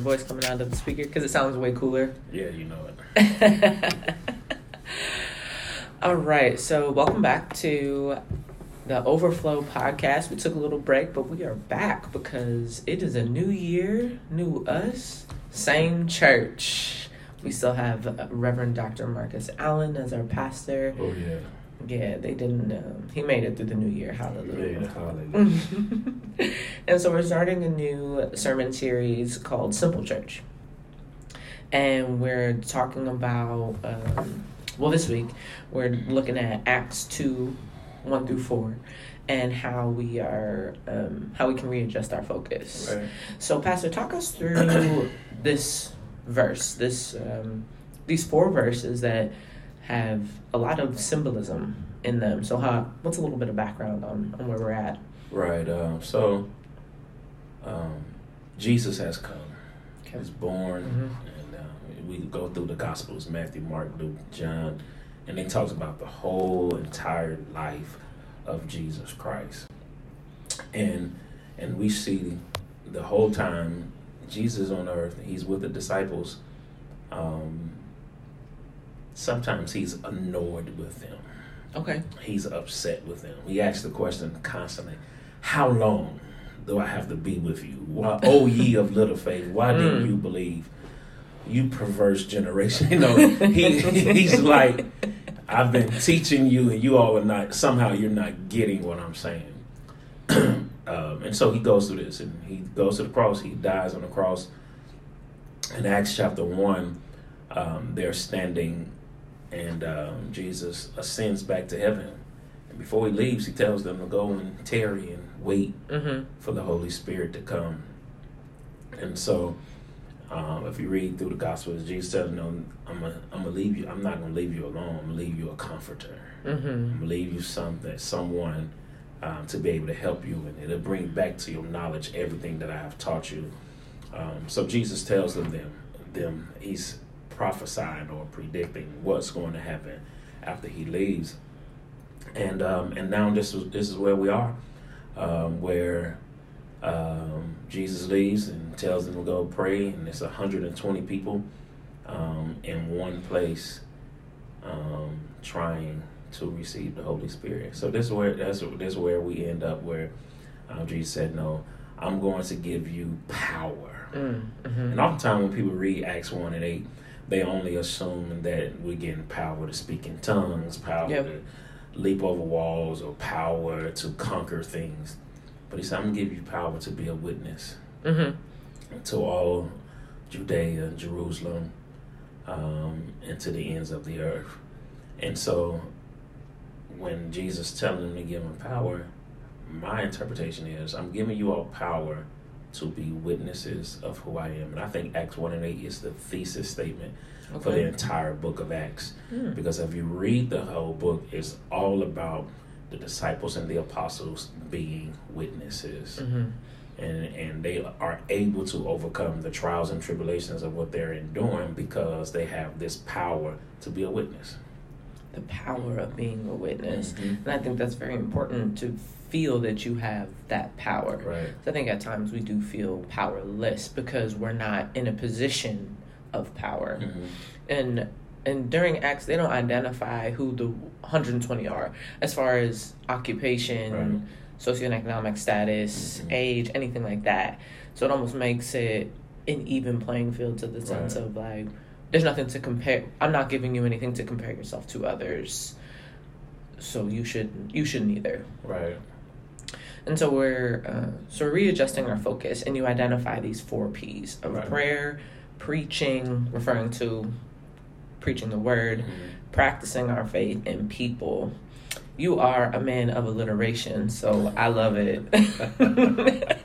voice coming out of the speaker because it sounds way cooler. Yeah, you know it. All right, so welcome back to the Overflow podcast. We took a little break, but we are back because it is a new year, new us, same church. We still have Reverend Dr. Marcus Allen as our pastor. Oh yeah. Yeah, they didn't. Um, he made it through the new year. Hallelujah. Yeah, hallelujah. and so we're starting a new sermon series called Simple Church. And we're talking about, um, well, this week, we're looking at Acts 2 1 through 4 and how we are, um, how we can readjust our focus. Right. So, Pastor, talk us through this verse, this, um, these four verses that have a lot of symbolism in them. So, how, what's a little bit of background on, on where we're at? Right. Um, so, um, Jesus has come. Okay. He's born, Mhm. and uh, we go through the Gospels: Matthew, Mark, Luke, John, and it talks about the whole entire life of Jesus Christ. And and we see the whole time Jesus on earth. He's with the disciples. Um, sometimes he's annoyed with them. Okay. he's upset with them. He asks the question constantly, How long do I have to be with you? Why, oh ye of little faith, why didn't Mm. you believe? You perverse generation. You know, he, he's like, I've been teaching you and you all are not, somehow you're not getting what I'm saying. um, and so he goes through this and he goes to the cross, he dies on the cross. In Acts chapter 1, um, they're standing and um, Jesus ascends back to heaven. And before he leaves, he tells them to go and tarry and wait Mm-hmm. for the Holy Spirit to come. And so, um, if you read through the Gospels, Jesus tells them, "I'm gonna, I'm gonna leave you. I'm not gonna leave you alone. I'm gonna leave you a comforter. Mm-hmm. I'm gonna leave you something, someone um, to be able to help you, and it'll bring back to your knowledge everything that I have taught you." Um, so Jesus tells them, them, them, he's prophesying or predicting what's going to happen after he leaves, and um, and now this is this is where we are, um, where um, Jesus leaves and tells them to go pray, and it's 120 people um, in one place um, trying to receive the Holy Spirit. So this is where that's this is where we end up where um, Jesus said, "No, I'm going to give you power." Mm-hmm. And oftentimes when people read Acts one and eight, they only assume that we're getting power to speak in tongues, power Yep. to leap over walls, or power to conquer things. But he said, "I'm gonna give you power to be a witness." Mm-hmm. to all Judea, Jerusalem, um, and to the ends of the earth. And so, when Jesus telling them to give them power, my interpretation is I'm giving you all power to be witnesses of who I am. And I think Acts 1 and 8 is the thesis statement for the entire book of Acts. Mm. Because if you read the whole book, it's all about the disciples and the apostles being witnesses Mm-hmm. and and they are able to overcome the trials and tribulations of what they're enduring because they have this power to be a witness. The power of being a witness. Mhm. And I think that's very important to feel that you have that power. Right. So I think at times we do feel powerless because we're not in a position of power. Mhm. And and during Acts, they don't identify who the 120 are as far as occupation, Right. socioeconomic status, Mhm. age, anything like that. So it almost makes it an even playing field to the sense Right. of like, there's nothing to compare. I'm not giving you anything to compare yourself to others. So you should you shouldn't either. Right. And so we're uh, so we're readjusting our focus, and you identify these four P's of Right. prayer, preaching, referring to preaching the word, Mhm. practicing our faith, and people. You are a man of alliteration, so I love it.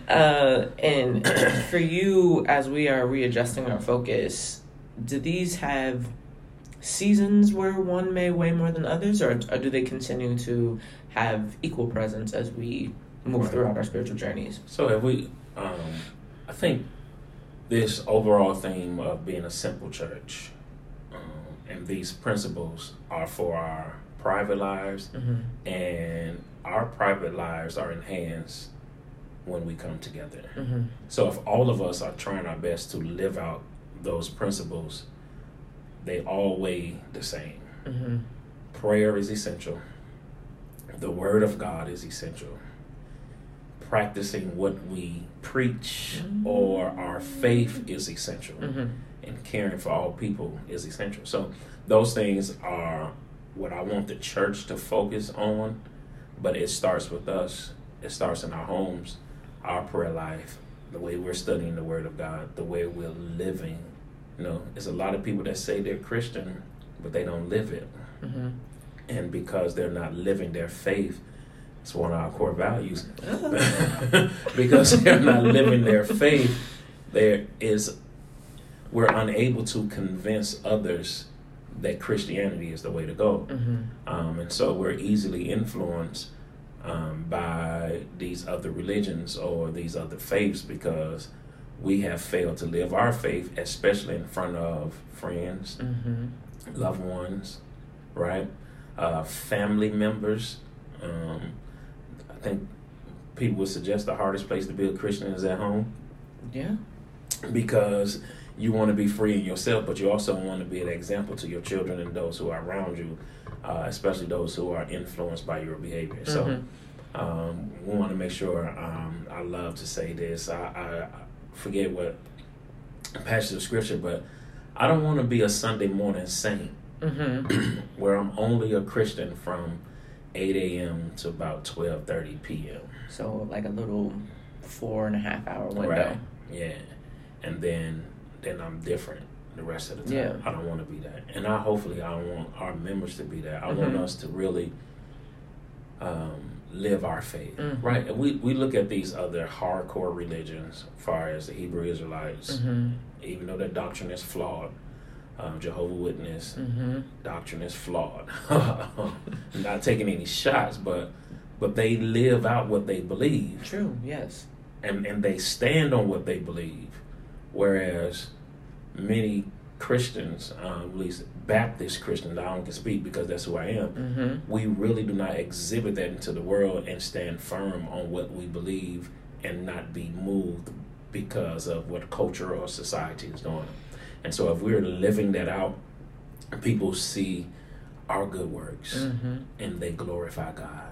uh, and for you, as we are readjusting our focus, do these have seasons where one may weigh more than others, or, or do they continue to have equal presence as we move Right. throughout our spiritual journeys? So if we, um, I think this overall theme of being a simple church, um, and these principles are for our private lives, Mm-hmm. and our private lives are enhanced when we come together. Mm-hmm. So if all of us are trying our best to live out those principles, they all weigh the same. Mm-hmm. Prayer is essential. The Word of God is essential. Practicing what we preach or our faith is essential. Mm-hmm. And caring for all people is essential. So those things are what I want the church to focus on, but it starts with us. It starts in our homes, our prayer life, the way we're studying the Word of God, the way we're living. You know, there's a lot of people that say they're Christian, but they don't live it. Mm-hmm. And because they're not living their faith, it's one of our core values. because they're not living their faith, there is we're unable to convince others that Christianity is the way to go. Mm-hmm. Um, and so we're easily influenced um, by these other religions or these other faiths because we have failed to live our faith, especially in front of friends, Mm-hmm. loved ones, right? Uh, family members. Um, I think people would suggest the hardest place to be a Christian is at home Yeah. because you want to be free in yourself, but you also want to be an example to your children and those who are around you, uh, especially those who are influenced by your behavior. So Mhm. um, we want to make sure. Um, I love to say this. I, I forget what passage of scripture, but I don't want to be a Sunday morning saint Mm-hmm. where I'm only a Christian from 8 a.m. to about 12:30 p.m. So like a little four and a half hour window. Right. Yeah. And then then I'm different the rest of the time. Yeah. I don't want to be that. And I hopefully I want our members to be that. I want Mhm. us to really um, live our faith. Mhm. Right. And we, we look at these other hardcore religions, as far as the Hebrew Israelites, Mm-hmm. even though their doctrine is flawed. Um, Jehovah Witness Mm-hmm. doctrine is flawed. Not taking any shots, but but they live out what they believe True. Yes. and and they stand on what they believe, whereas many Christians, um, at least Baptist Christians, I don't can speak because that's who I am. Mm-hmm. We really do not exhibit that into the world and stand firm on what we believe and not be moved because of what culture or society is doing. And so, if we're living that out, people see our good works Mm-hmm. and they glorify God,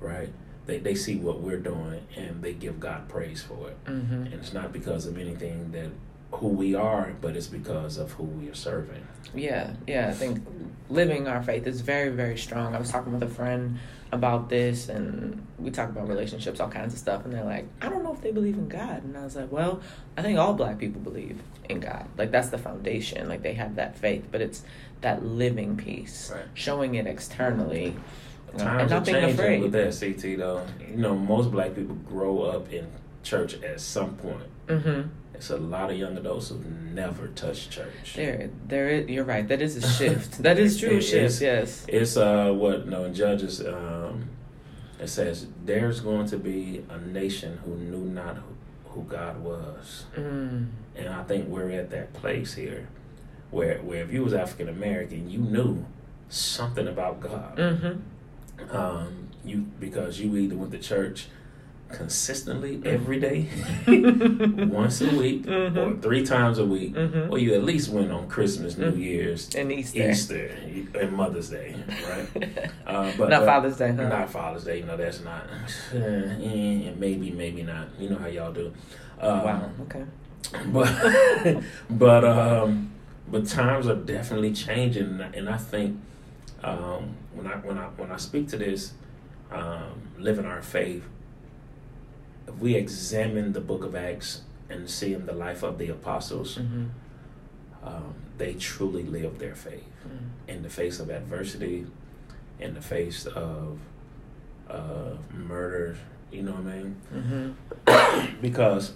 right? They, they see what we're doing and they give God praise for it. Mm-hmm. And it's not because of anything that who we are, but it's because of who we are serving. Yeah, yeah. I think living our faith is very, very strong. I was talking with a friend about this, and we talk about relationships, all kinds of stuff, and they're like, "I don't know if they believe in God," and I was like, "Well, I think all Black people believe in God. Like that's the foundation. Like they have that faith, but it's that living piece, Right. showing it externally, and Times are not being changing afraid." with that, CT, though. You know, most black people grow up in church at some point. Mm-hmm. It's a lot of young adults who've never touched church. There, there. Is, you're right. That is a shift. that is true. It shift. Yes. It's uh what no in Judges um it says there's going to be a nation who knew not who, who God was. Mm. And I think we're at that place here where where if you was African American, you knew something about God. Mm-hmm. Um you because you either went to church consistently every day, once a week, or Mhm. three times a week, Mhm. or you at least went on Christmas, New Mhm. Year's, And Easter. Easter, and Mother's Day, right? Uh, but not but- Father's Day. Huh? Not Father's Day. No, that's not. Eh, maybe, maybe not. You know how y'all do. Um, wow. Okay. But but um, but times are definitely changing, and I think um, when I when I when I speak to this, um, living our faith, if we examine the Book of Acts and see in the life of the apostles, Mm-hmm. um, they truly lived their faith in the face of adversity, in the face of uh, murder. You know what I mean? Mm-hmm. because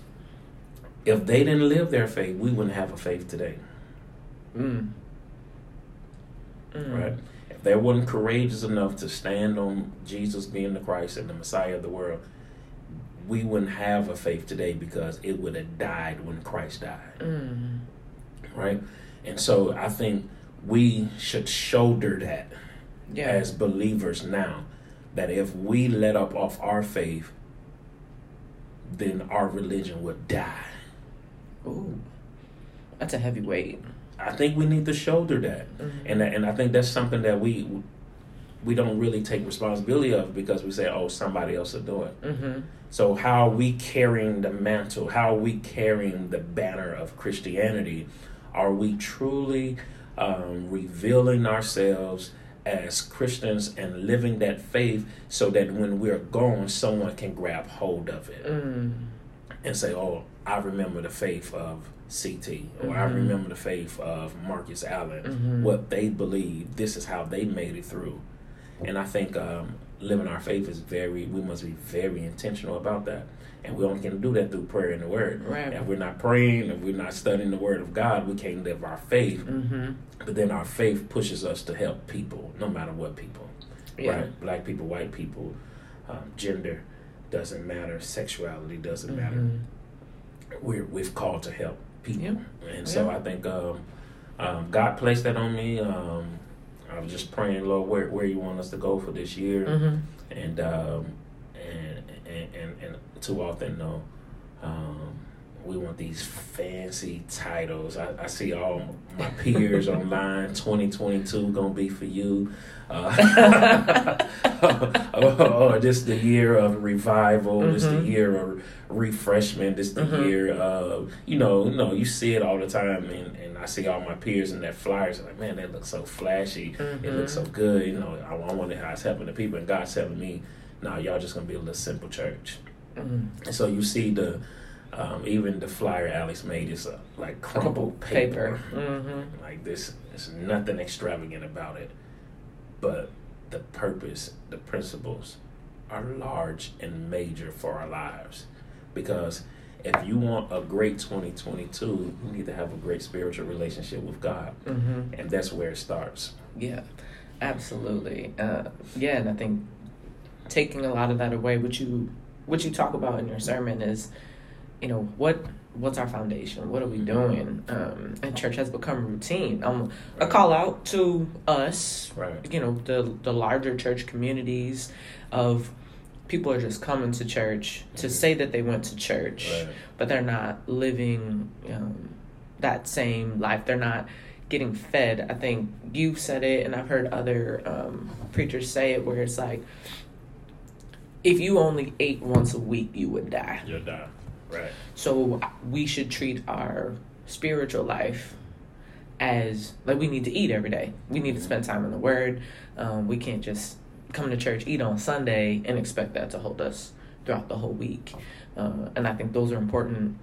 if they didn't live their faith, we wouldn't have a faith today, Mm. Mm. right? If they weren't courageous enough to stand on Jesus being the Christ and the Messiah of the world, we wouldn't have a faith today because it would have died when Christ died, Mm. right? And so I think we should shoulder that Yeah. as believers now that if we let up off our faith, then our religion would die. Ooh, that's a heavy weight. I think we need to shoulder that, Mhm. and and I think that's something that we we don't really take responsibility of because we say, oh, somebody else will do it. Mm-hmm. So how are we carrying the mantle? How are we carrying the banner of Christianity? Are we truly um, revealing ourselves as Christians and living that faith so that when we're gone, someone can grab hold of it Mm. and say, "Oh, I remember the faith of CT, or I Mhm. remember the faith of Marcus Allen. Mhm. What they believe, this is how they made it through." And I think um, living our faith is very. We must be very intentional about that, and we only can do that through prayer and the Word. Right. If we're not praying, if we're not studying the Word of God, we can't live our faith. Mm-hmm. But then our faith pushes us to help people, no matter what people. Yeah. Right? Black people, white people, um, gender doesn't matter, sexuality doesn't matter. Mhm. We're we've called to help people, Yeah. and so Yeah. I think um, um, God placed that on me. Um, I was just praying, Lord, where where you want us to go for this year, Mhm. and um, and, and and and too often no. Um, we want these fancy titles. I, I see all my peers online. Twenty twenty two gonna be for you. Uh, or this the year of revival. This the year of refreshment. This the Mhm. year of you know you know you see it all the time, and, and I see all my peers in their flyers. Like man, that looks so flashy. It looks so good. You know, I, I wonder how it's helping the people, and God's telling me, "Nah, y'all just gonna be a little simple church." Mhm. And so you see the um, even the flyer Alex made is uh, like crumpled paper. Mm-hmm. Like this, there's nothing extravagant about it, but the purpose, the principles, are large and major for our lives. Because if you want a great 2022, you need to have a great spiritual relationship with God, Mm-hmm. and that's where it starts. Yeah, absolutely. Uh, yeah, and I think taking a lot of that away, what you what you talk about in your sermon is, you know, what what's our foundation? What are we doing? Um, and church has become routine. Um, a call out to us, Right. you know, the the larger church communities of people are just coming to church to Mhm. say that they went to church, Right. but they're not living um, that same life. They're not getting fed. I think you said it, and I've heard other um, preachers say it, where it's like, if you only ate once a week, you would die. You'll die. Right. So we should treat our spiritual life as like we need to eat every day. We need to spend time in the Word. Um, we can't just come to church, eat on Sunday, and expect that to hold us throughout the whole week. Uh, and I think those are important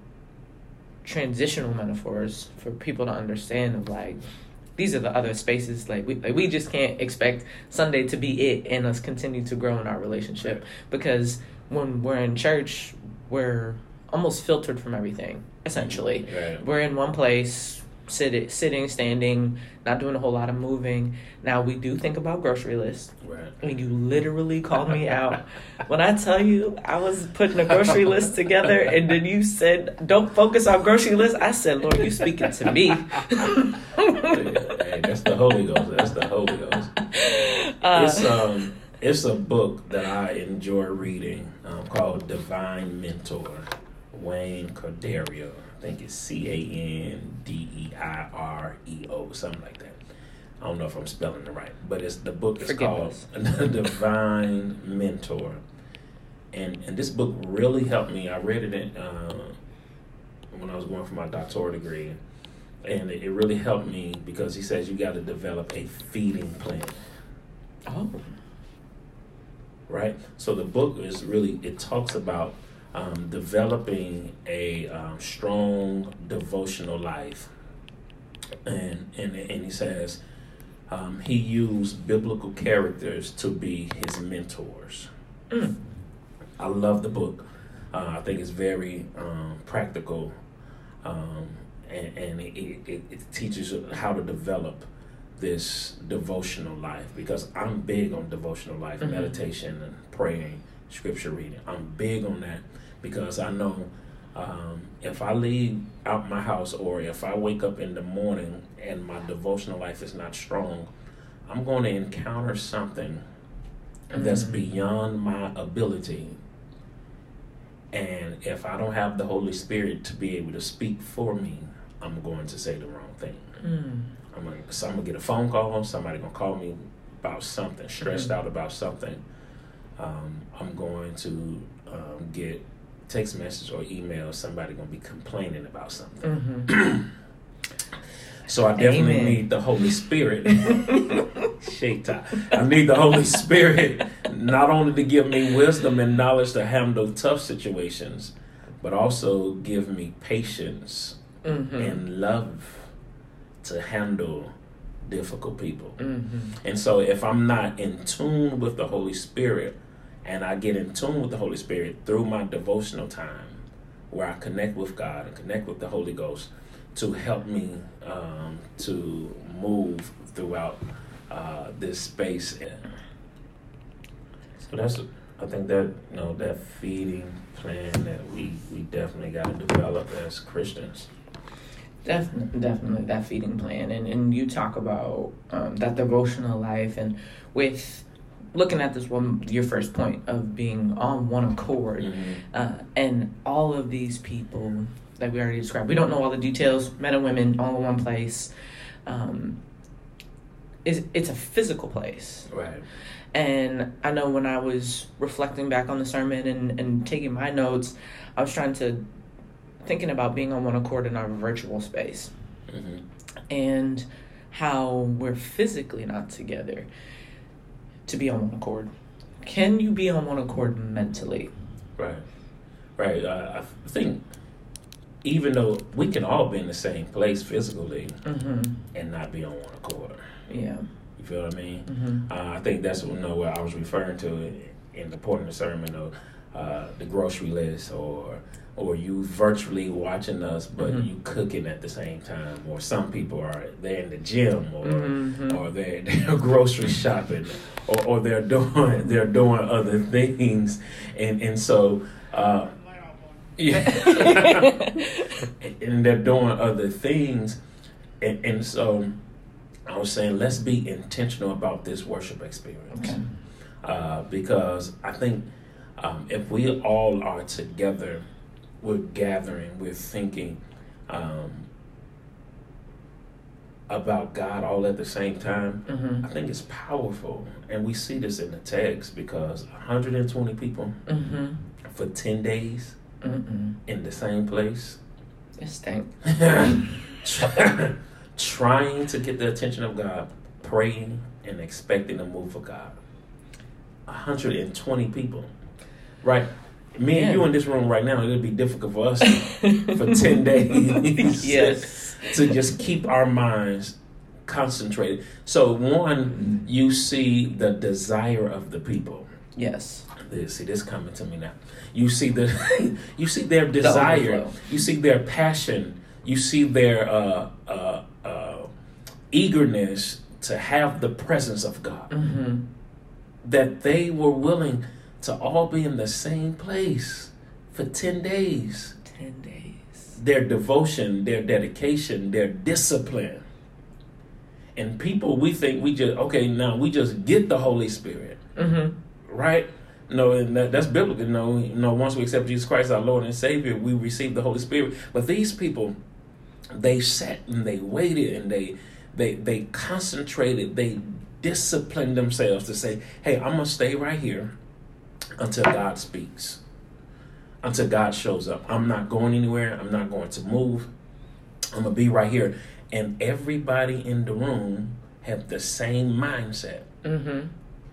transitional metaphors for people to understand. Of like, these are the other spaces. Like we like we just can't expect Sunday to be it and us continue to grow in our relationship because when we're in church, we're almost filtered from everything. Essentially, Right. we're in one place, sit, sitting, standing, not doing a whole lot of moving. Now we do think about grocery lists. Right. Mean, you literally called me out when I tell you I was putting a grocery list together, and then you said, "Don't focus on grocery list." I said, "Lord, you speaking to me." hey, that's the Holy Ghost. That's the Holy Ghost. Uh, it's um it's a book that I enjoy reading um, called Divine Mentor, Wayne Cordeiro. I think it's C A N D E I R E O, something like that. I don't know if I'm spelling it right, but it's the book is called The Divine Mentor, and and this book really helped me. I read it in, uh, when I was going for my doctoral degree, and it, it really helped me because he says you got to develop a feeding plan oh, right? So the book is really it talks about um, developing a um, strong devotional life, and and and he says um, he used biblical characters to be his mentors. Mm. I love the book. Uh, I think it's very um, practical, um, and, and it, it, it teaches how to develop this devotional life because I'm big on devotional life, Mhm. meditation, and praying, scripture reading. I'm big on that because I know um, if I leave out my house or if I wake up in the morning and my devotional life is not strong, I'm going to encounter something that's Mhm. beyond my ability And if I don't have the Holy Spirit to be able to speak for me, I'm going to say the wrong thing. Mm. I'm gonna, so I'm gonna get a phone call. Somebody gonna call me about something, stressed Mhm. out about something. Um, I'm going to um, get text message or email. Somebody gonna be complaining about something. hmm So I definitely Amen. need the Holy Spirit. Time. I need the Holy Spirit not only to give me wisdom and knowledge to handle tough situations, but also give me patience hmm and love to handle difficult people. hmm And so if I'm not in tune with the Holy Spirit and I get in tune with the Holy Spirit through my devotional time where I connect with God and connect with the Holy Ghost to help me um, to move throughout uh, this space. So that's I think that you know that feeding plan that we, we definitely got to develop as Christians. Definitely, definitely that feeding plan, and and you talk about um, that devotional life, and with looking at this one, your first point of being on one accord, uh, and all of these people that we already described. We don't know all the details. Men and women all in one place. Um, is it's a physical place, Right. and I know when I was reflecting back on the sermon and and taking my notes, I was trying to thinking about being on one accord in our virtual space hmm and how we're physically not together to be on one accord. Can you be on one accord mentally? Right, right. Uh, I think even though we can all be in the same place physically Mm-hmm. and not be on one accord, Yeah. you feel what I mean? Mm-hmm. Uh, I think that's what, you know, what I was referring to in the point of the sermon, of uh, the grocery list, or or you virtually watching us, but Mhm. you cooking at the same time, or some people are they're in the gym, or Mhm. or they're, they're grocery shopping, or, or they're doing they're doing other things, and and so. Uh, yeah, and they're doing other things, and, and so I was saying, let's be intentional about this worship experience, Okay. uh, because I think um, if we all are together, we're gathering, we're thinking um, about God all at the same time. Mm-hmm. I think it's powerful, and we see this in the text because 120 people Mm-hmm. for 10 days Mm-mm. in the same place. It stank. Trying to get the attention of God, praying and expecting a move of God. 120 people. Right? Me and you in this room right now, it would be difficult for us for 10 days yes. to just keep our minds concentrated. So, one, you see the desire of the people. Yes. This, see this coming to me now. You see the, you see their desire. overflow. You see their passion. You see their uh, uh, uh, eagerness to have the presence of God. Mm-hmm. That they were willing to all be in the same place for ten days. Ten days. Their devotion, their dedication, their discipline. And people, we think we just okay. Now we just get the Holy Spirit. Mm-hmm. right? No, and that, that's biblical. No, know, once we accept Jesus Christ, our Lord and Savior, we receive the Holy Spirit. But these people, they sat and they waited and they they they concentrated. They disciplined themselves to say, "Hey, I'm gonna stay right here until God speaks, until God shows up. I'm not going anywhere. I'm not going to move. I'm gonna be right here." And everybody in the room have the same mindset Mm-hmm.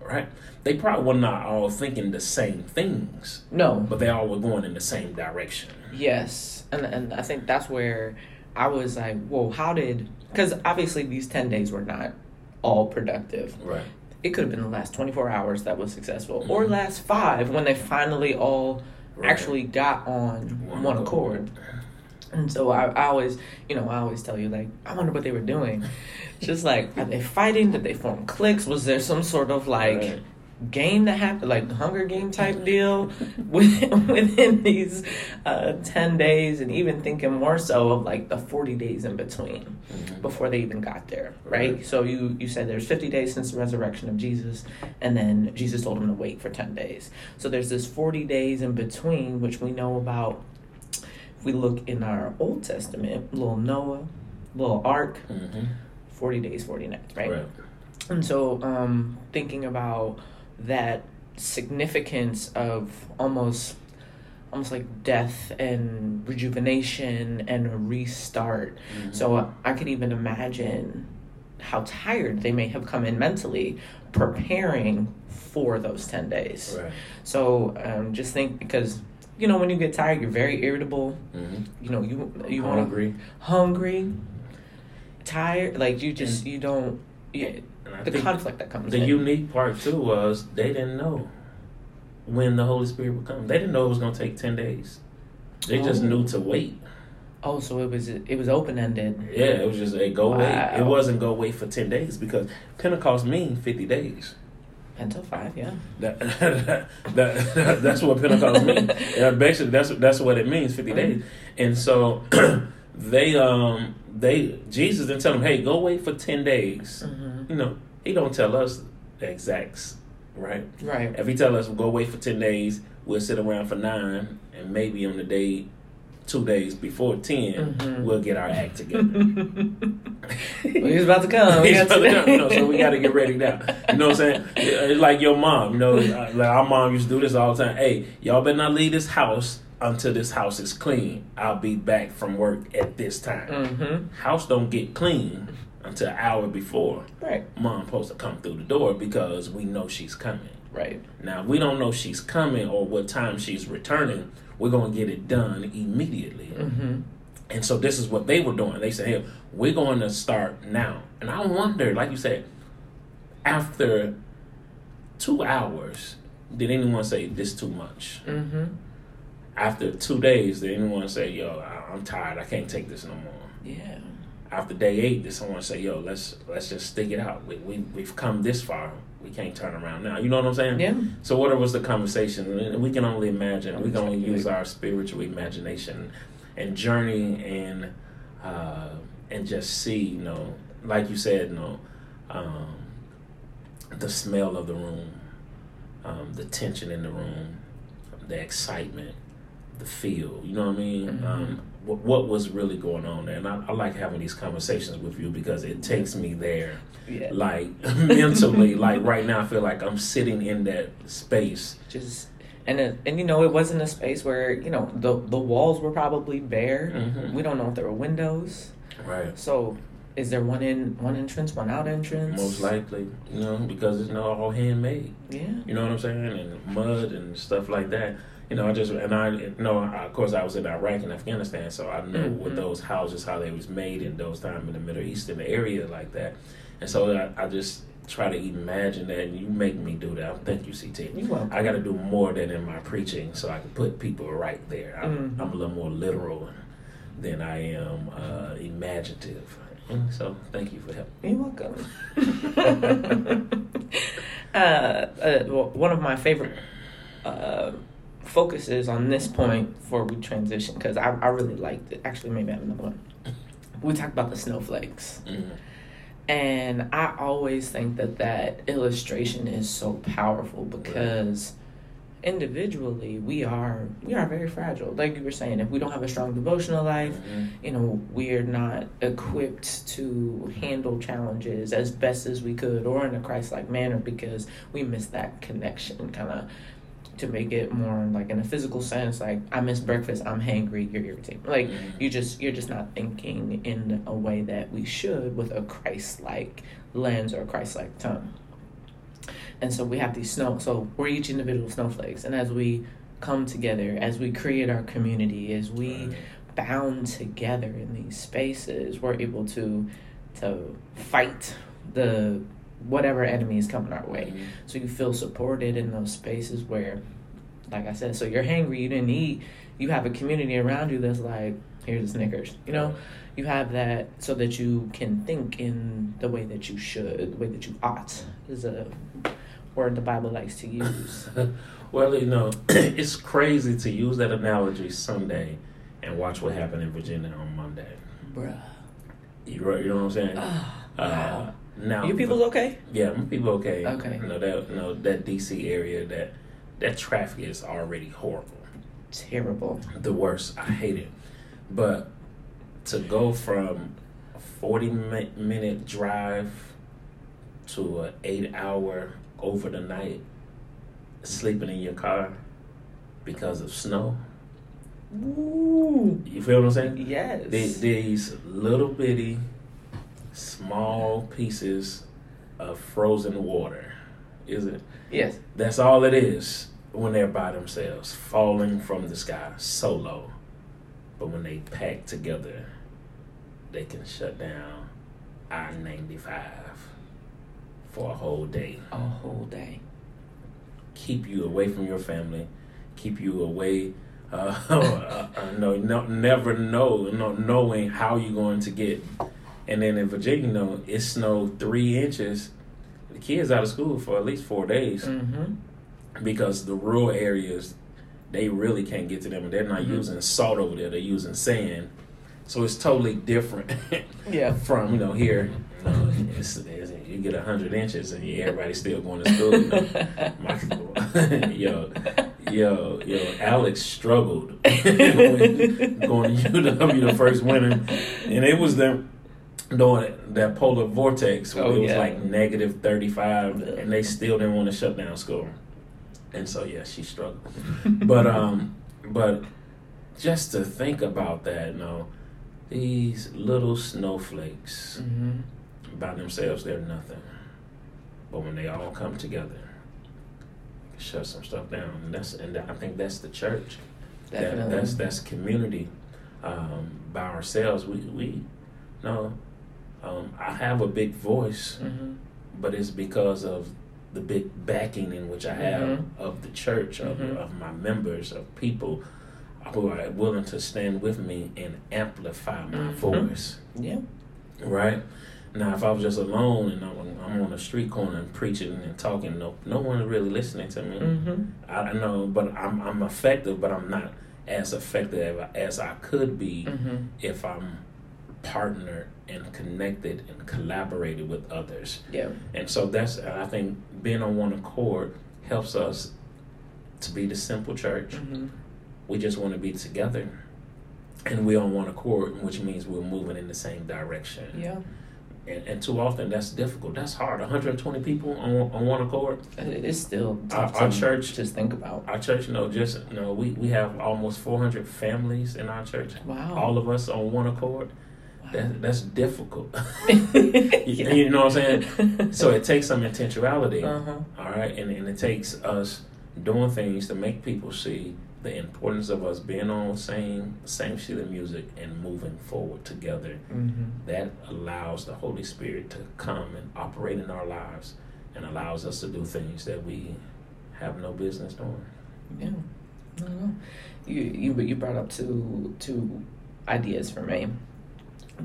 right? They probably were not all thinking the same things, No. but they all were going in the same direction. Yes, and and I think that's where I was like, whoa, how did? Because obviously these ten days were not all productive. Right. It could have been the last twenty four hours that was successful, or Mhm. last five when they finally all Right. actually got on One one, accord. accord. And so I, I always, you know, I always tell you like, I wonder what they were doing. Just like, are they fighting? Did they form cliques? Was there some sort of like Right. Game that happened, like Hunger Game type deal, within, within these uh, ten days, and even thinking more so of like the forty days in between Mhm. before they even got there, right? Right. So you you said there's 50 days since the resurrection of Jesus, and then Jesus told him to wait for 10 days. So there's this 40 days in between, which we know about. If we look in our Old Testament, little Noah, little Ark, Mhm. 40 days, 40 nights, right? Right. And so, um, thinking about that significance of almost, almost like death and rejuvenation and a restart. Mhm. So I could even imagine how tired they may have come in mentally preparing for those 10 days. Right. So um, just think because, you know, when you get tired, you're very irritable. Mhm. You know, you you want hungry. hungry, tired. Like you just you don't. Yeah, the conflict that comes The in. unique part too was they didn't know when the Holy Spirit would come. They didn't know it was going to take ten days. They just Oh. knew to wait. oh, so it was it was open ended. Yeah, it was just a go wait. It wasn't go wait for ten days because Pentecost means fifty days. Until five, yeah. That, that, that's what Pentecost means. Yeah, basically, that's that's what it means, 50 days. And so they um they Jesus didn't tell them, hey, go wait for ten days. hmm You know, he don't tell us the exacts, right? Right. If he tell us go wait for ten days, we'll sit around for nine, and maybe on the day, two days before 10 Mhm. we'll get our act together. well, he's about to come. We He's about to to- come, you know, so we got to get ready now. You know what I'm saying? It's like your mom. You know, like our mom used to do this all the time. Hey, y'all better not leave this house until this house is clean. I'll be back from work at this time. Mhm. House don't get clean until an hour before. Right. Mom supposed to come through the door because we know she's coming. Right. Now, if we don't know she's coming or what time she's returning, we're going to get it done immediately. hmm And so this is what they were doing. They said, hey, we're going to start now. And I wonder, like you said, after two hours, did anyone say this too much? hmm After two days, did anyone say, yo, I'm tired. I can't take this no more? Yeah. After day eight, did someone say, yo, let's let's just stick it out? We, we, we've come this far. We can't turn around now. You know what I'm saying? Yeah. So what was the conversation? We can only imagine. We can only use our spiritual imagination and journey and uh, and just see, you know, like you said, you know, um, the smell of the room, um, the tension in the room, the excitement, the feel. You know what I mean? Mhm. Um, what, what was really going on there? And I, I like having these conversations with you because it takes me there Yeah. like mentally like right now i feel like i'm sitting in that space Just and it, and you know it wasn't a space where you know the the walls were probably bare. Mhm. We don't know if there were windows. right So is there one in one entrance, one out entrance? most likely you know because it's not all handmade Yeah. you know what i'm saying and mud and stuff like that you know i just and i you know of course i was in iraq and afghanistan so i know what Mhm. those houses how they was made in those times in the middle east in the area like that and so i, I just try to imagine that and you make me do that thank you ct You welcome. I got to do more than in my preaching, so I can put people right there. I'm, Mhm. I'm a little more literal than I am uh, imaginative. So, thank you for helping. You're welcome. uh, uh, well, one of my favorite uh, focuses on this point before we transition, because I, I really liked it. Actually, maybe I have another one. We talked about the snowflakes. Mhm. And I always think that that illustration is so powerful because individually we are we are very fragile. Like you were saying, if we don't have a strong devotional life, Mhm. you know, we're not equipped to handle challenges as best as we could or in a Christ-like manner because we miss that connection kind of to make it more like in a physical sense like I miss breakfast, I'm hangry, you're irritated. Like you just you're just not thinking in a way that we should with a Christ-like lens or a Christ-like tongue And so we have these snow so we're each individual snowflakes. And as we come together, as we create our community, as we bound together in these spaces, we're able to to fight the whatever enemy is coming our way. Mhm. So you feel supported in those spaces where, like I said, so you're hangry, you didn't eat, you have a community around you that's like, here's a Snickers. You know, you have that so that you can think in the way that you should, the way that you ought is a word the Bible likes to use. well, you know, it's crazy to use that analogy Sunday and watch what happened in Virginia on Monday. Bruh. You, you know what I'm saying? Uh, now, you people's okay? yeah, my people okay. Okay. No, that, know that DC area that that traffic is already horrible. Terrible. the worst. I hate it. But to go from a 40 minute drive to an eight hour over the night sleeping in your car because of snow. Ooh. You feel what I'm saying? Yes. The- These little bitty, small pieces of frozen water. Is it? yes. That's all it is when they're by themselves, falling from the sky so low. But when they pack together, they can shut down I 95 for a whole day. A whole day. Keep you away from your family, keep you away. Uh, uh, uh, no, no, never know, not knowing how you're going to get. And then in Virginia, it snowed three inches. The kids out of school for at least four days Mm-hmm. because the rural areas they really can't get to them and they're not Mhm. using salt over there they're using sand so it's totally different Yeah. from you know here you, know, it's, it's, you get 100 inches and everybody's still going to school you know. Yo yo yo alex struggled going to uw the first winter and it was them during that polar vortex where Oh, it was yeah. like negative 35 Ugh. and they still didn't want to shut down school and so yeah she struggled but um but just to think about that you know these little snowflakes mm-hmm. by themselves they're nothing but when they all come together shut some stuff down and that's and i think that's the church that, Definitely. that's that's community um, by ourselves we we no um, i have a big voice mm-hmm. but it's because of the big backing in which I have Mhm. of the church, of, Mhm. of my members, of people who are willing to stand with me and amplify my Mhm. voice. Yeah. Right now, if I was just alone and I'm, I'm on a street corner and preaching and talking, no, no one is really listening to me. Mm-hmm. I I know, but I'm I'm effective, but I'm not as effective as I could be Mm-hmm. if I'm partnered and connected and collaborated with others. Yeah. And so that's, I think being on one accord helps us to be the simple church. Mm-hmm. We just want to be together. And we're on one accord, which means we're moving in the same direction. Yeah. And, and too often that's difficult. That's hard. 120 people on, on one accord. It is still Our- tough our to church- just think about. Our church, you know, just, you know, we, we have almost 400 families in our church. Wow. All of us on one accord. That, that's difficult. Yeah. You know what I'm saying? So it takes some intentionality. Uh-huh. All right, and, and it takes us doing things to make people see the importance of us being on the same same sheet of music and moving forward together. Mm-hmm. That allows the Holy Spirit to come and operate in our lives, and allows us to do things that we have no business doing. Yeah. I don't know. You you you brought up two two ideas for me.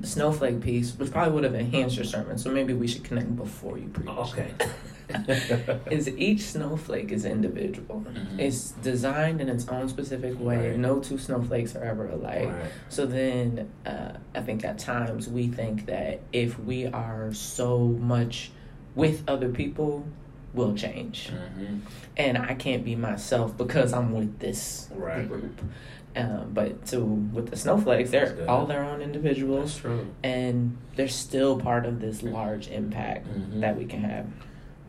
The snowflake piece, which probably would have enhanced your sermon, so maybe we should connect before you preach. Okay. is each snowflake is individual. Mhm. It's designed in its own specific way. Right. No two snowflakes are ever alike. Right. So then, uh, I think at times we think that if we are so much with other people, we'll change. Mhm. And I can't be myself because I'm with this Right. group. Um, but to with the snowflakes, they're all their own That's individuals, true. and they're still part of this large impact Mhm. that we can have.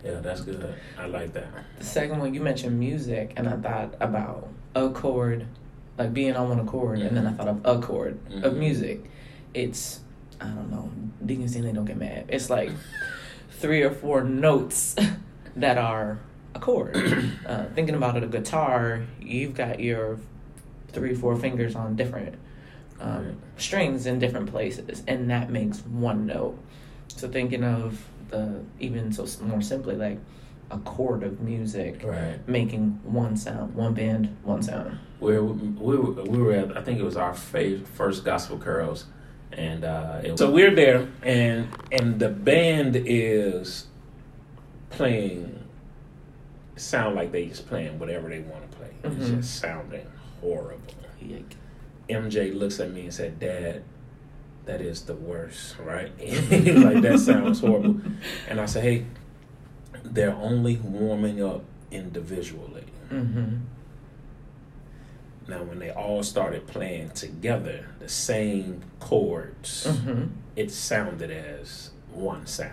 Yeah, that's good. I like that. The second one, you mentioned music, and I thought about a chord, like being on one accord, and then I thought of a chord of Mhm. music. It's, I don't know, Deacon Stanley don't get mad. It's like three or four notes that are a chord. uh, thinking about it, a guitar, you've got your three, four fingers on different um, Right. strings in different places, and that makes one note. So thinking of the even so more simply like a chord of music Right. making one sound, one band, one sound. we we were, we were at I think it was our fa- first gospel curls, and uh, it, so we're there, and and the band is playing sound like they just playing whatever they want to play. It's Mhm. just sounding horrible. MJ looks at me and said, "Dad, that is the worst, right? like that sounds horrible." And I said, "Hey, they're only warming up individually. Mm-hmm. Now, when they all started playing together, the same chords, Mm-hmm. it sounded as one sound.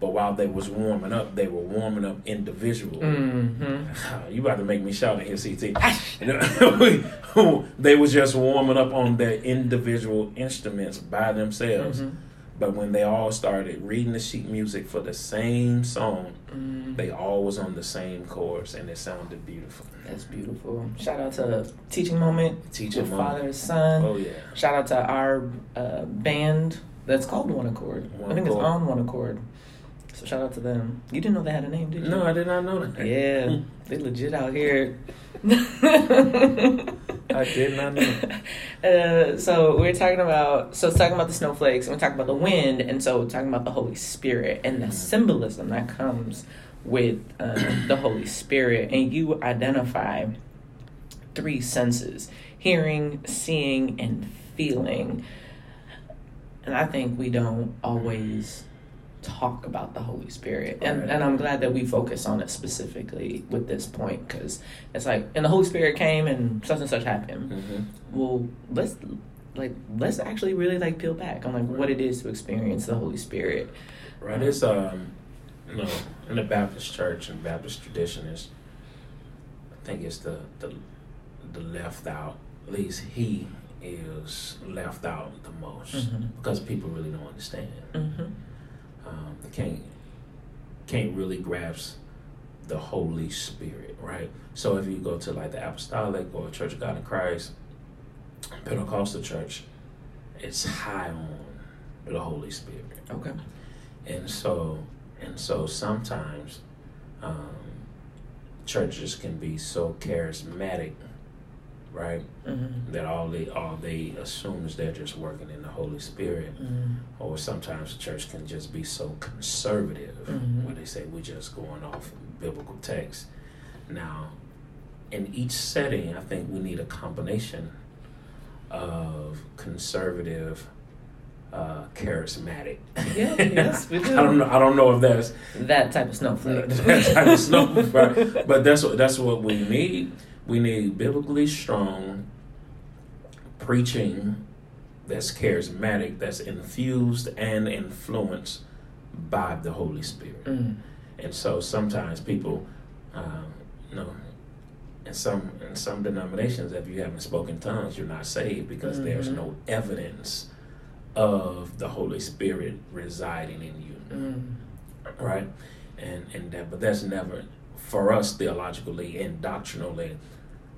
But while they was warming up, they were warming up individually. Mm-hmm. You about to make me shout in here, CT. they was just warming up on their individual instruments by themselves. Mm-hmm. But when they all started reading the sheet music for the same song, Mm-hmm. they all was on the same chords, and it sounded beautiful. That's beautiful. Shout out to Teaching Moment Teaching with Moment. Father and Son. Oh yeah, Shout out to our uh, band that's called One Accord. One I think Accord. it's on One Accord. So shout out to them. You didn't know they had a name, did you? no, I did not know that. Yeah, they legit out here. I did not know. Uh, so we're talking about so it's talking about the snowflakes and we're talking about the wind and so we're talking about the Holy Spirit and the symbolism that comes with um, the Holy Spirit and you identify three senses: hearing, seeing, and feeling. And I think we don't always talk about the Holy Spirit. And, Right. and I'm glad that we focus on it specifically with this point because it's like, and the Holy Spirit came and such and such happened. hmm Well, let's like let's actually really like peel back on like what it is to experience the Holy Spirit. Right. It's um, you know, in the Baptist church and Baptist tradition is, I think it's the the the left out. At least he is left out the most Mhm. because people really don't understand. Mm-hmm. Um, they can't can't really grasp the Holy Spirit, right? So if you go to like the Apostolic or Church of God in Christ, Pentecostal church, it's high on the Holy Spirit. Okay. And so, and so sometimes um, churches can be so charismatic, right? Mm-hmm. That all they all they assume is they're just working in the Holy Spirit. Mm-hmm. Or sometimes the church can just be so conservative, Mhm. where they say we're just going off biblical text. Now, in each setting, I think we need a combination of conservative, uh, charismatic. Yeah, yes, we do. I don't know. I don't know if that's That type of snowflake. that type of snow, but, but that's what that's what we need. We need biblically strong preaching that's charismatic, that's infused and influenced by the Holy Spirit. Mm. And so sometimes people, um, you know, in some in some denominations, if you haven't spoken tongues, you're not saved because there's Mhm. no evidence of the Holy Spirit residing in you Mm. right? And and that, but that's never for us theologically and doctrinally,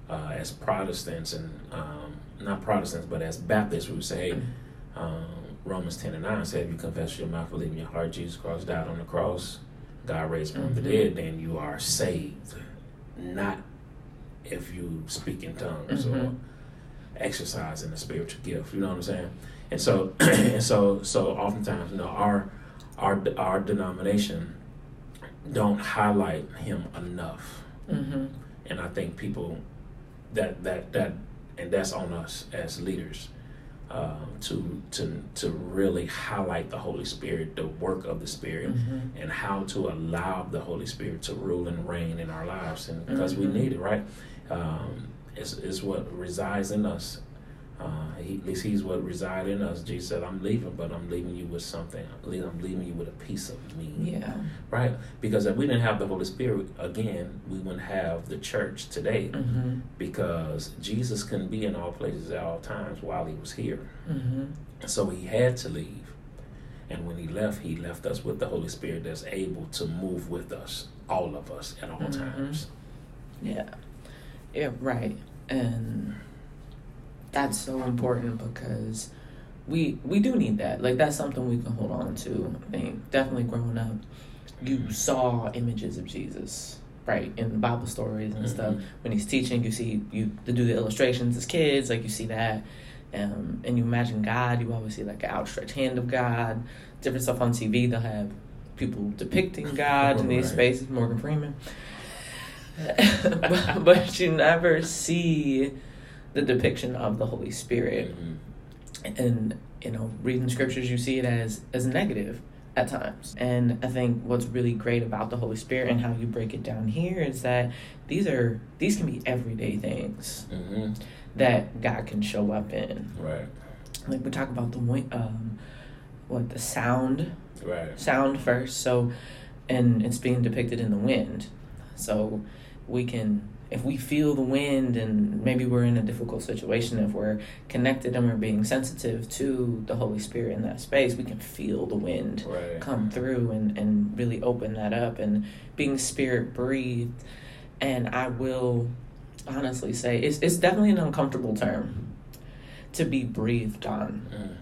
uh, as Protestants and um, not Protestants, but as Baptists, we would say, um, Romans ten and nine said, if you confess your mouth, believe in your heart, Jesus Christ died on the cross, God raised him from the Mhm. dead, then you are saved. Not if you speak in tongues or Mhm. exercise in the spiritual gift. You know what I'm saying? And so, and so, so oftentimes, you know, our our our denomination don't highlight him enough, Mm-hmm. and I think people that that that and that's on us as leaders um, to to to really highlight the Holy Spirit, the work of the Spirit, Mm-hmm. and how to allow the Holy Spirit to rule and reign in our lives, and because Mhm. we need it, right? Um, it's, it's what resides in us. Uh, he, at least He's what resides in us. Jesus said, "I'm leaving, but I'm leaving you with something. I'm leaving, you with a piece of me." Yeah. Right? Because if we didn't have the Holy Spirit again, we wouldn't have the church today. Mm-hmm. Because Jesus couldn't be in all places at all times while He was here. Mm-hmm. So he had to leave. And when he left, he left us with the Holy Spirit that's able to move with us, all of us, at all Mhm. times. Yeah. Yeah, right. And that's so important because we we do need that. Like that's something we can hold on to. I think definitely growing up, you saw images of Jesus, right, in Bible stories and stuff. Mhm. When he's teaching, you see you to do the illustrations as kids, like you see that. Um, and you imagine God, you always see like an outstretched hand of God. Different stuff on TV, they'll have people depicting God in these Right. spaces, Morgan Freeman. but, but you never see the depiction of the Holy Spirit. Mhm. And you know, reading scriptures, you see it as as negative at times. And I think what's really great about the Holy Spirit and how you break it down here is that these are these can be everyday things Mhm. that God can show up in. Right. Like we talk about the wind, um, what the sound Right. sound first. So, and it's being depicted in the wind. So, we can, if we feel the wind and maybe we're in a difficult situation, if we're connected and we're being sensitive to the Holy Spirit in that space, we can feel the wind Right. come through and, and really open that up and being spirit breathed. And I will honestly say it's, it's definitely an uncomfortable term to be breathed on Mm.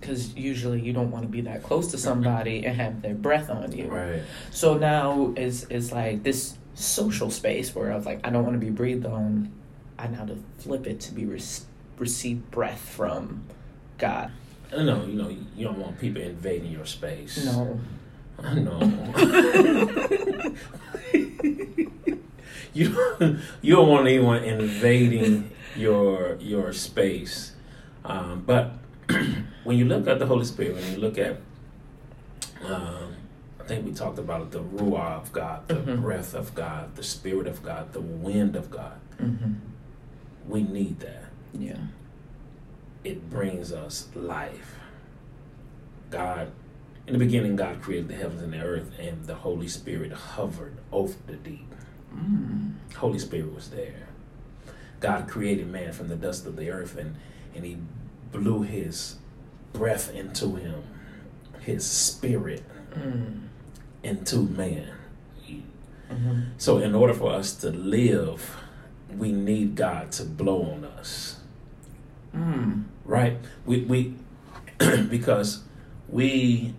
because usually you don't want to be that close to somebody and have their breath on you. Right. So now it's it's like this social space where I was like, I don't want to be breathed on. I now to flip it to be re- receive breath from God. I know, you know, you don't want people invading your space. No. I know. you don't, you don't want anyone invading your your space. Um, but when you look at the Holy Spirit, when you look at, um, think we talked about it, the ruah of God, the Mhm. breath of God, the Spirit of God, the wind of God. Mm-hmm. We need that. Yeah. It brings us life. God, in the beginning, God created the heavens and the earth, and the Holy Spirit hovered over the deep. Mm. Holy Spirit was there. God created man from the dust of the earth, and, and He blew His breath into him, His Spirit Mm. Into man. Mm-hmm. So, in order for us to live, we need God to blow on us. Mm. right? We we because we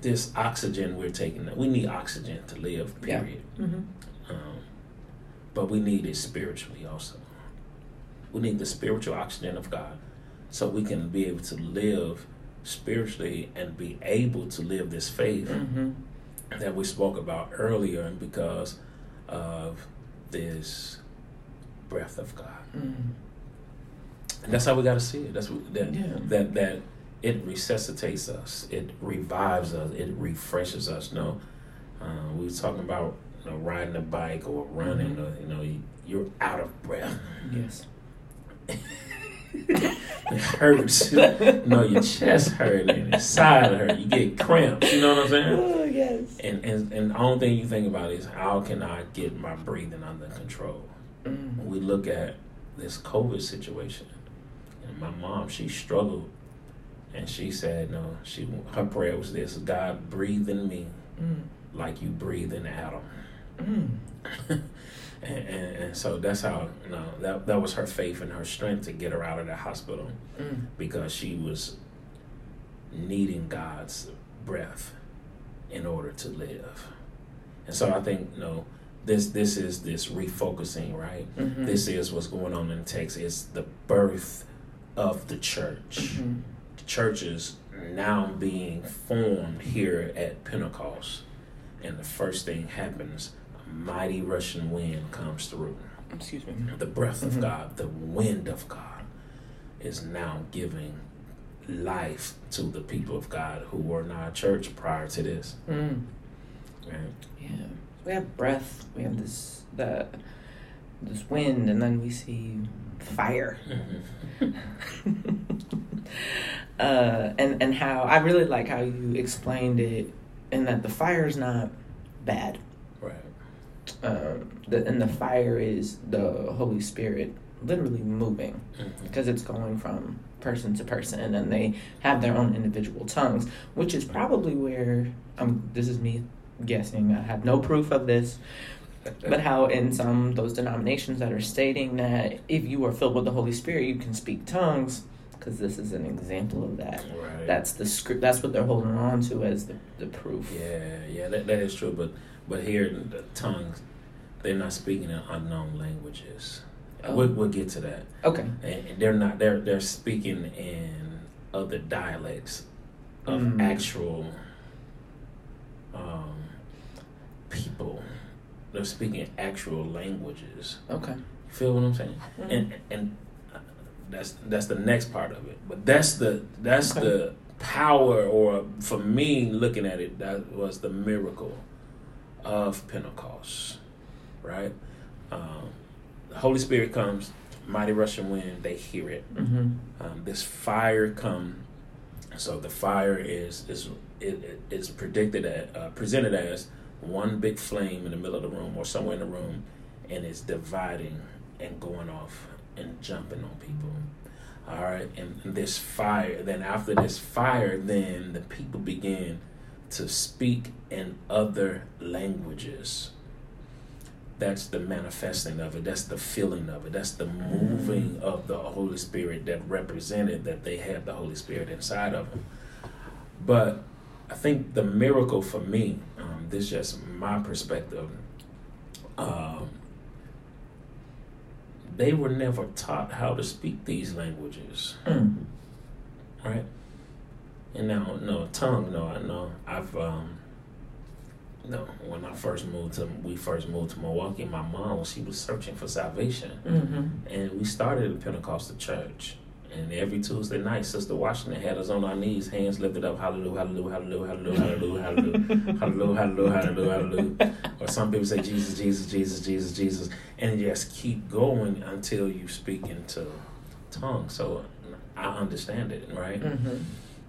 this oxygen we're taking, we need oxygen to live. Yeah. Period. Mm-hmm. Um, but we need it spiritually also. We need the spiritual oxygen of God, so we can be able to live spiritually and be able to live this faith Mm-hmm. that we spoke about earlier, and because of this breath of God. Mm. And that's how we got to see it. That's what, that Yeah. that that it resuscitates us, it revives us, it refreshes us. No, uh, we were talking about you know, riding a bike or running, Mhm. or you know, you, you're out of breath. Yes. it hurts. no, your chest hurt and your side hurt. You get cramps. You know what I'm saying? Oh yes. And and and the only thing you think about is how can I get my breathing under control? Mm. we look at this COVID situation, and my mom, she struggled, and she said, "No, she her prayer was this: God, breathe in me Mm. like you breathe in Adam." Mm. and, and, and so that's how you know that that was her faith and her strength to get her out of the hospital Mm. because she was needing God's breath in order to live. And so I think you know this this is this refocusing, right? Mhm. This is what's going on in the text. It's the birth of the church. Mhm. The church is now being formed here at Pentecost. And the first thing happens mighty rushing wind comes through. Excuse me. The breath of Mhm. God, the wind of God, is now giving life to the people of God who were not a church prior to this. Mm. Right? Yeah. We have breath. We have this the this wind, and then we see fire. uh, and and how I really like how you explained it, and that the fire is not bad. Um, the, and the fire is the Holy Spirit literally moving because it's going from person to person, and they have their own individual tongues, which is probably where um. This is me guessing. I have no proof of this, but how in some those denominations that are stating that if you are filled with the Holy Spirit, you can speak tongues, because this is an example of that. Right. That's the script. That's what they're holding on to as the, the proof. Yeah, yeah, that, that is true. But but here in the tongues, they're not speaking in unknown languages. Oh. We'll, we'll get to that. Okay. And they're not. They're they're speaking in other dialects of Mm. actual um, people they're speaking actual languages. Okay. You feel what I'm saying? Mhm. And and uh, that's that's the next part of it. But that's the that's Okay. the power, or for me looking at it, that was the miracle of Pentecost, right? Um, the Holy Spirit comes, mighty rushing wind. They hear it. Mm-hmm. Um, this fire come. So the fire is is it, it, it's predicted at, uh, presented as one big flame in the middle of the room or somewhere in the room, and it's dividing and going off and jumping on people. All right, and, and this fire. Then after this fire, then the people begin to speak in other languages. That's the manifesting of it. That's the feeling of it. That's the moving of the Holy Spirit that represented that they had the Holy Spirit inside of them. But I think the miracle for me, um, this is just my perspective. Um, they were never taught how to speak these languages, Mm. right? And now, no tongue. No, I know. I've um, no. When I first moved to, we first moved to Milwaukee. My mom, she was searching for salvation, Mm-hmm. and we started a Pentecostal church. And every Tuesday night, Sister Washington had us on our knees, hands lifted up, hallelujah, hallelujah, hallelujah, hallelujah, hallelujah, hallelujah, hallelujah, hallelujah, hallelujah, hallelujah. Or some people say Jesus, Jesus, Jesus, Jesus, Jesus, and just keep going until you speak into tongues. So I understand it, right? Mm-hmm.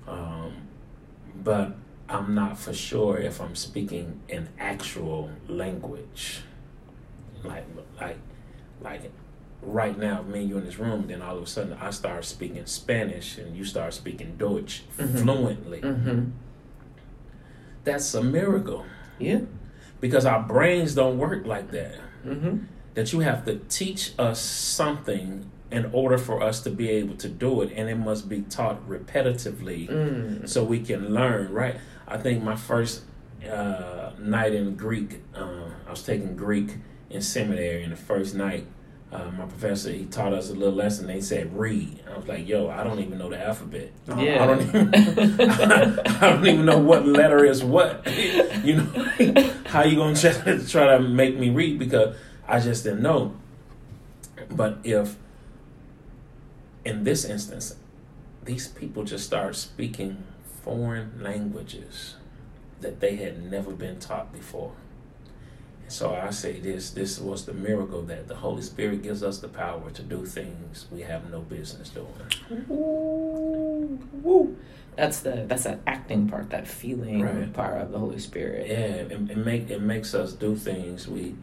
Um, but I'm not for sure if I'm speaking in actual language. Like, like, like right now, me and you in this room, then all of a sudden I start speaking Spanish and you start speaking Deutsch Mhm. fluently. Mm-hmm. That's a miracle Yeah. because our brains don't work like that. Mm-hmm. That you have to teach us something in order for us to be able to do it, and it must be taught repetitively. Mm. so we can learn, right? I think my first uh, night in Greek, uh, I was taking Greek in seminary, and the first night, uh, my professor he taught us a little lesson. They said read. I was like, "Yo, I don't even know the alphabet. I- Yeah. I don't even, I don't even know what letter is what. You know, how you gonna try, try to make me read because I just didn't know. But if in this instance, these people just start speaking foreign languages that they had never been taught before. And so I say this this was the miracle that the Holy Spirit gives us the power to do things we have no business doing. Ooh, woo. That's the that's that acting part, that feeling Right. part of the Holy Spirit. Yeah, it, it make it makes us do things we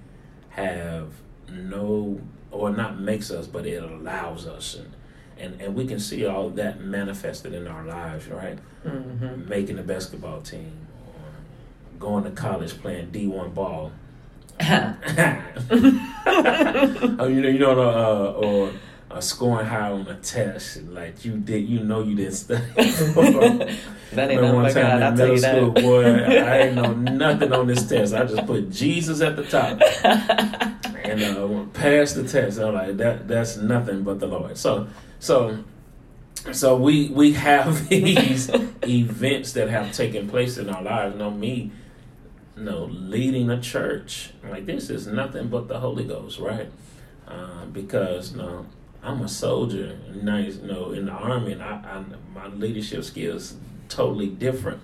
have no or not makes us, but it allows us and and, and we can see all that manifested in our lives, right? Mm-hmm. Making the basketball team or going to college playing D one ball. oh, you know, you know, uh, or uh, scoring high on a test, like you did, you know, you didn't study. that ain't one time God, in middle school, boy, I ain't know nothing on this test. I just put Jesus at the top and uh, the test. I'm like, that that's nothing but the Lord. So, so, so we we have these events that have taken place in our lives. Know, me, know, leading a church like this is nothing but the Holy Ghost, right? Uh, because know, I'm a soldier, nice, you know, in the army, and I, I my leadership skills totally different.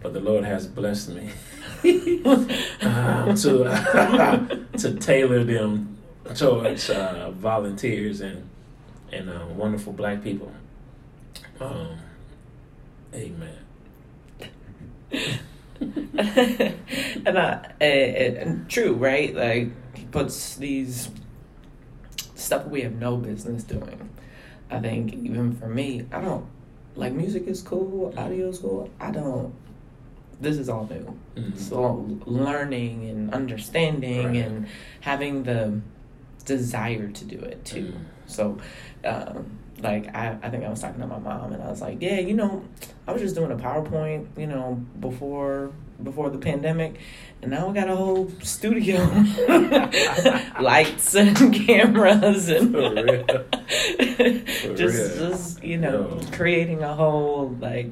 But the Lord has blessed me uh, to to tailor them towards uh, volunteers and and uh, wonderful black people. Um, amen. and, uh, and, and true, right? Like he puts these stuff we have no business doing. I think even for me, I don't like music is cool, audio is cool. I don't. This is all new. Mhm. So learning and understanding Right. and having the desire to do it too. Mhm. So, um, like I, I think I was talking to my mom and I was like, yeah, you know, I was just doing a PowerPoint, you know, before before the pandemic, and now we got a whole studio, lights and cameras and For. For just real. just you know Yo. creating a whole like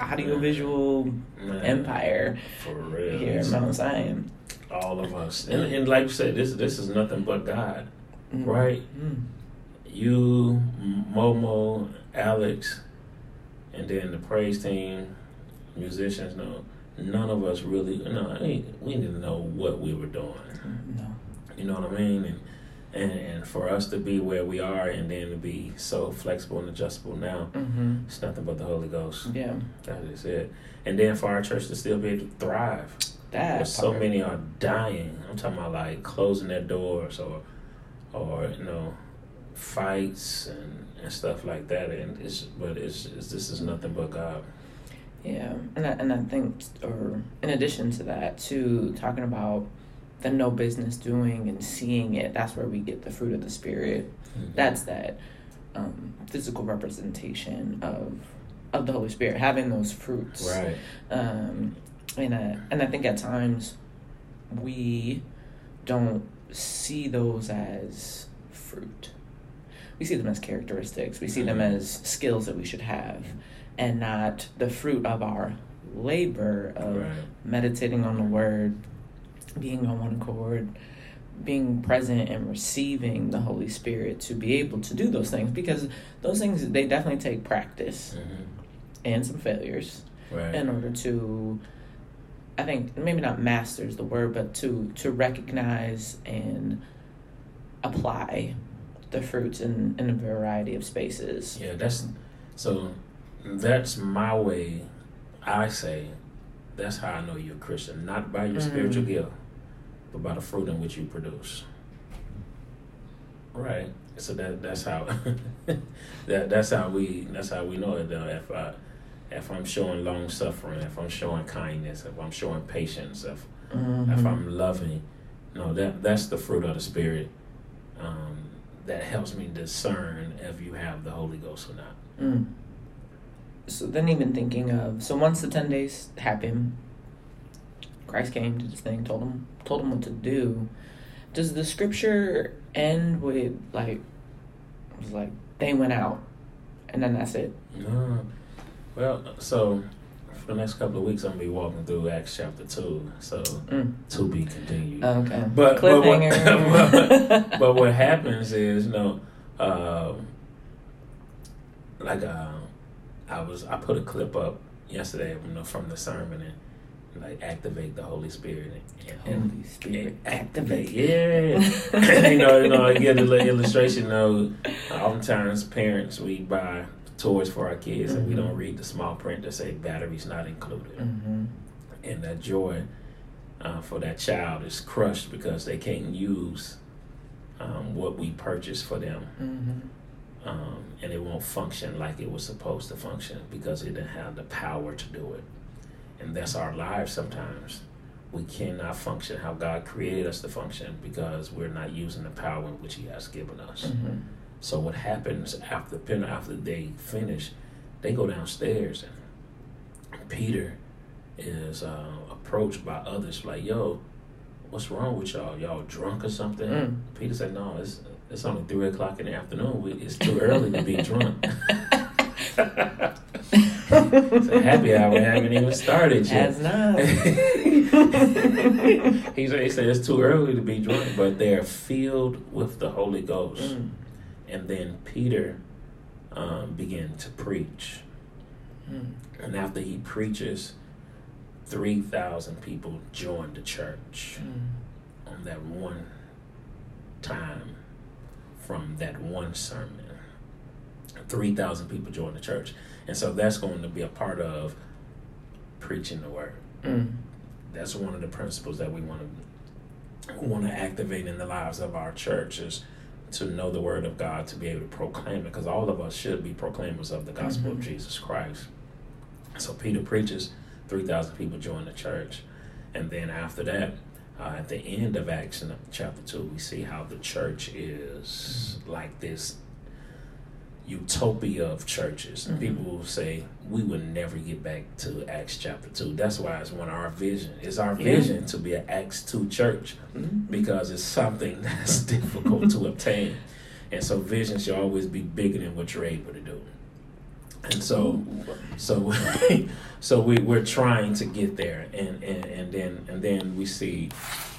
audiovisual Man, empire For real. here in Mount Zion. All of us, and, and like you said, this this is nothing but God, Mm. right? Mm. You, Momo, Alex, and then the praise team, musicians. No, none of us really. No, I mean, we didn't know what we were doing. No. You know what I mean? And, and and for us to be where we are, and then to be so flexible and adjustable now, Mm-hmm. it's nothing but the Holy Ghost. Yeah. That is it. And then for our church to still be able to thrive. That so many are dying. I'm talking about like closing their doors or or you know fights and, and stuff like that. And it's but it's, it's this is nothing but God. Yeah, and I, and I think, or in addition to that, too, talking about the no business doing and seeing it, that's where we get the fruit of the spirit. That's that um, physical representation of of the Holy Spirit, having those fruits. right. Um, and I, and I think at times we don't see those as fruit. We see them as characteristics. We see them Mhm. as skills that we should have, and not the fruit of our labor of Right. meditating on the Word, being on one accord, being present and receiving the Holy Spirit to be able to do those things. Because those things they definitely take practice hmm and some failures Right. in order to I think maybe not master is the word, but to to recognize and apply the fruits in, in a variety of spaces. Yeah, that's so. That's my way. I say that's how I know you're a Christian, not by your Mhm. spiritual gift, but by the fruit in which you produce. Right. So that that's how that that's how we that's how we know it. Though. If I if I'm showing long suffering, if I'm showing kindness, if I'm showing patience, if Mhm. if I'm loving, no, that that's the fruit of the spirit. Um, that helps me discern if you have the Holy Ghost or not. Mm. So then, even thinking of so once the ten days happened, Christ came to this thing, told him told him what to do. Does the scripture end with like it was like they went out, and then that's it? No. Well, so for the next couple of weeks, I'm gonna be walking through Acts chapter two. So Mm. to be continued. Okay. But but what, Cliffhanger. but what happens is you know, um, like uh, I was I put a clip up yesterday, you know, from the sermon and like activate the Holy Spirit and, and Holy Spirit, activate. activate. Yeah, you know, you know, I get a little illustration. Know, oftentimes parents we buy toys for our kids and we Mhm. don't read the small print that say batteries not included, hmm and that joy uh, for that child is crushed because they can't use um, what we purchased for them, hmm um, and it won't function like it was supposed to function because it didn't have the power to do it. And that's our lives sometimes. We cannot function how God created us to function because we're not using the power in which He has given us. hmm So what happens after after they finish, they go downstairs and Peter is uh, approached by others like, "Yo, what's wrong with y'all? Y'all drunk or something?" Mm. Peter said, "No, it's it's only three o'clock in the afternoon. It's too early to be drunk." the happy hour haven't even started yet. Has not. he said, it's too early to be drunk, but they're filled with the Holy Ghost. Mm. And then Peter um, began to preach. Mm. And after he preaches, 3,000 people joined the church Mm. on that one time from that one sermon. 3,000 people joined the church. And so that's going to be a part of preaching the word. Mm. That's one of the principles that we want to want to activate in the lives of our churches to know the word of God, to be able to proclaim it, because all of us should be proclaimers of the gospel Mhm. of Jesus Christ. So Peter preaches, 3,000 people join the church. And then after that, uh, at the end of Acts chapter 2, we see how the church is like this utopia of churches. Mhm. People will say, we will never get back to Acts chapter 2. That's why it's one of our vision. It's our Yeah. vision to be an Acts 2 church Mm. because it's something that's difficult to obtain. And so vision should always be bigger than what you're able to do. And so, so, so we we're trying to get there, and and and then and then we see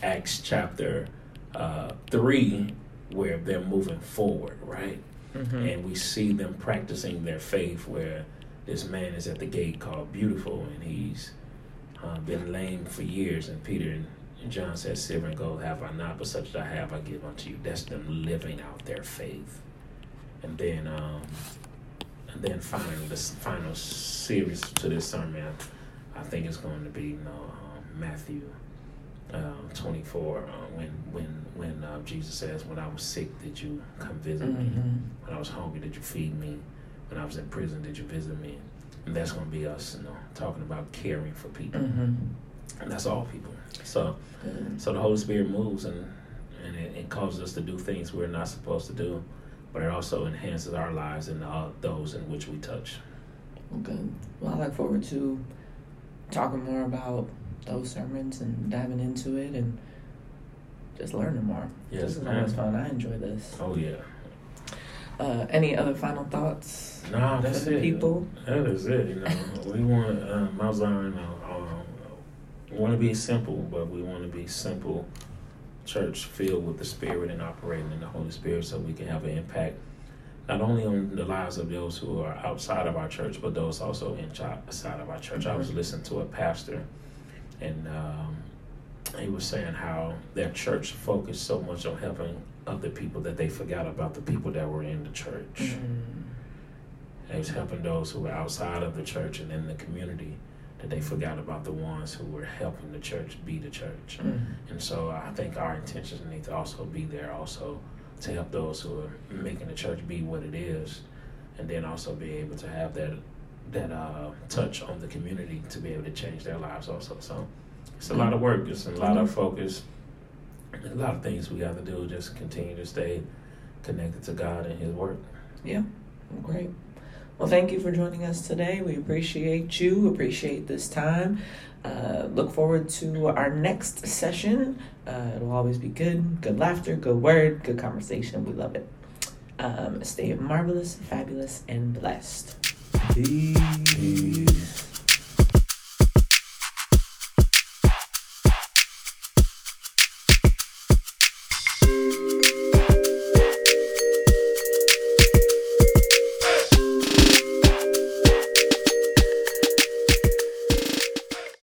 Acts chapter uh, three where they're moving forward, right? Mm-hmm. And we see them practicing their faith where this man is at the gate called Beautiful, and he's uh, been lame for years. And Peter and John said, Silver and gold have I not, but such as I have I give unto you. That's them living out their faith. And then, um, and then finally, the final series to this sermon, I think it's going to be you know, um, Matthew uh, 24, uh, when when when uh, Jesus says, "When I was sick, did you come visit me? Mm-hmm. When I was hungry, did you feed me? When I was in prison, did you visit me?" And that's going to be us, you know, talking about caring for people, Mm-hmm. and that's all people. So, so the Holy Spirit moves and and it, it causes us to do things we're not supposed to do, but it also enhances our lives and uh, those in which we touch. Okay. Well, I look forward to talking more about those sermons and diving into it and just learning more. Yes, this is ma'am. always fun. I enjoy this. Oh yeah. Uh, any other final thoughts No, that's it. people? That is it. You know, we want Zion. Uh, um, we want to be simple, but we want to be simple. Church filled with the Spirit and operating in the Holy Spirit, so we can have an impact not only on the lives of those who are outside of our church, but those also inside of our church. I was listening to a pastor, and um, he was saying how their church focused so much on helping other people that they forgot about the people that were in the church. Mm. And he was helping those who were outside of the church and in the community that they forgot about the ones who were helping the church be the church. Mm. And so I think our intentions need to also be there also to help those who are making the church be what it is and then also be able to have that that uh, touch on the community to be able to change their lives also. So it's a lot of work, it's a lot of focus, a lot of things we have to do just continue to stay connected to God and his work. Yeah, great. Well, thank you for joining us today. We appreciate you, appreciate this time. Uh, look forward to our next session. Uh, it'll always be good, good laughter, good word, good conversation. We love it. Um, stay marvelous, fabulous, and blessed. Peace.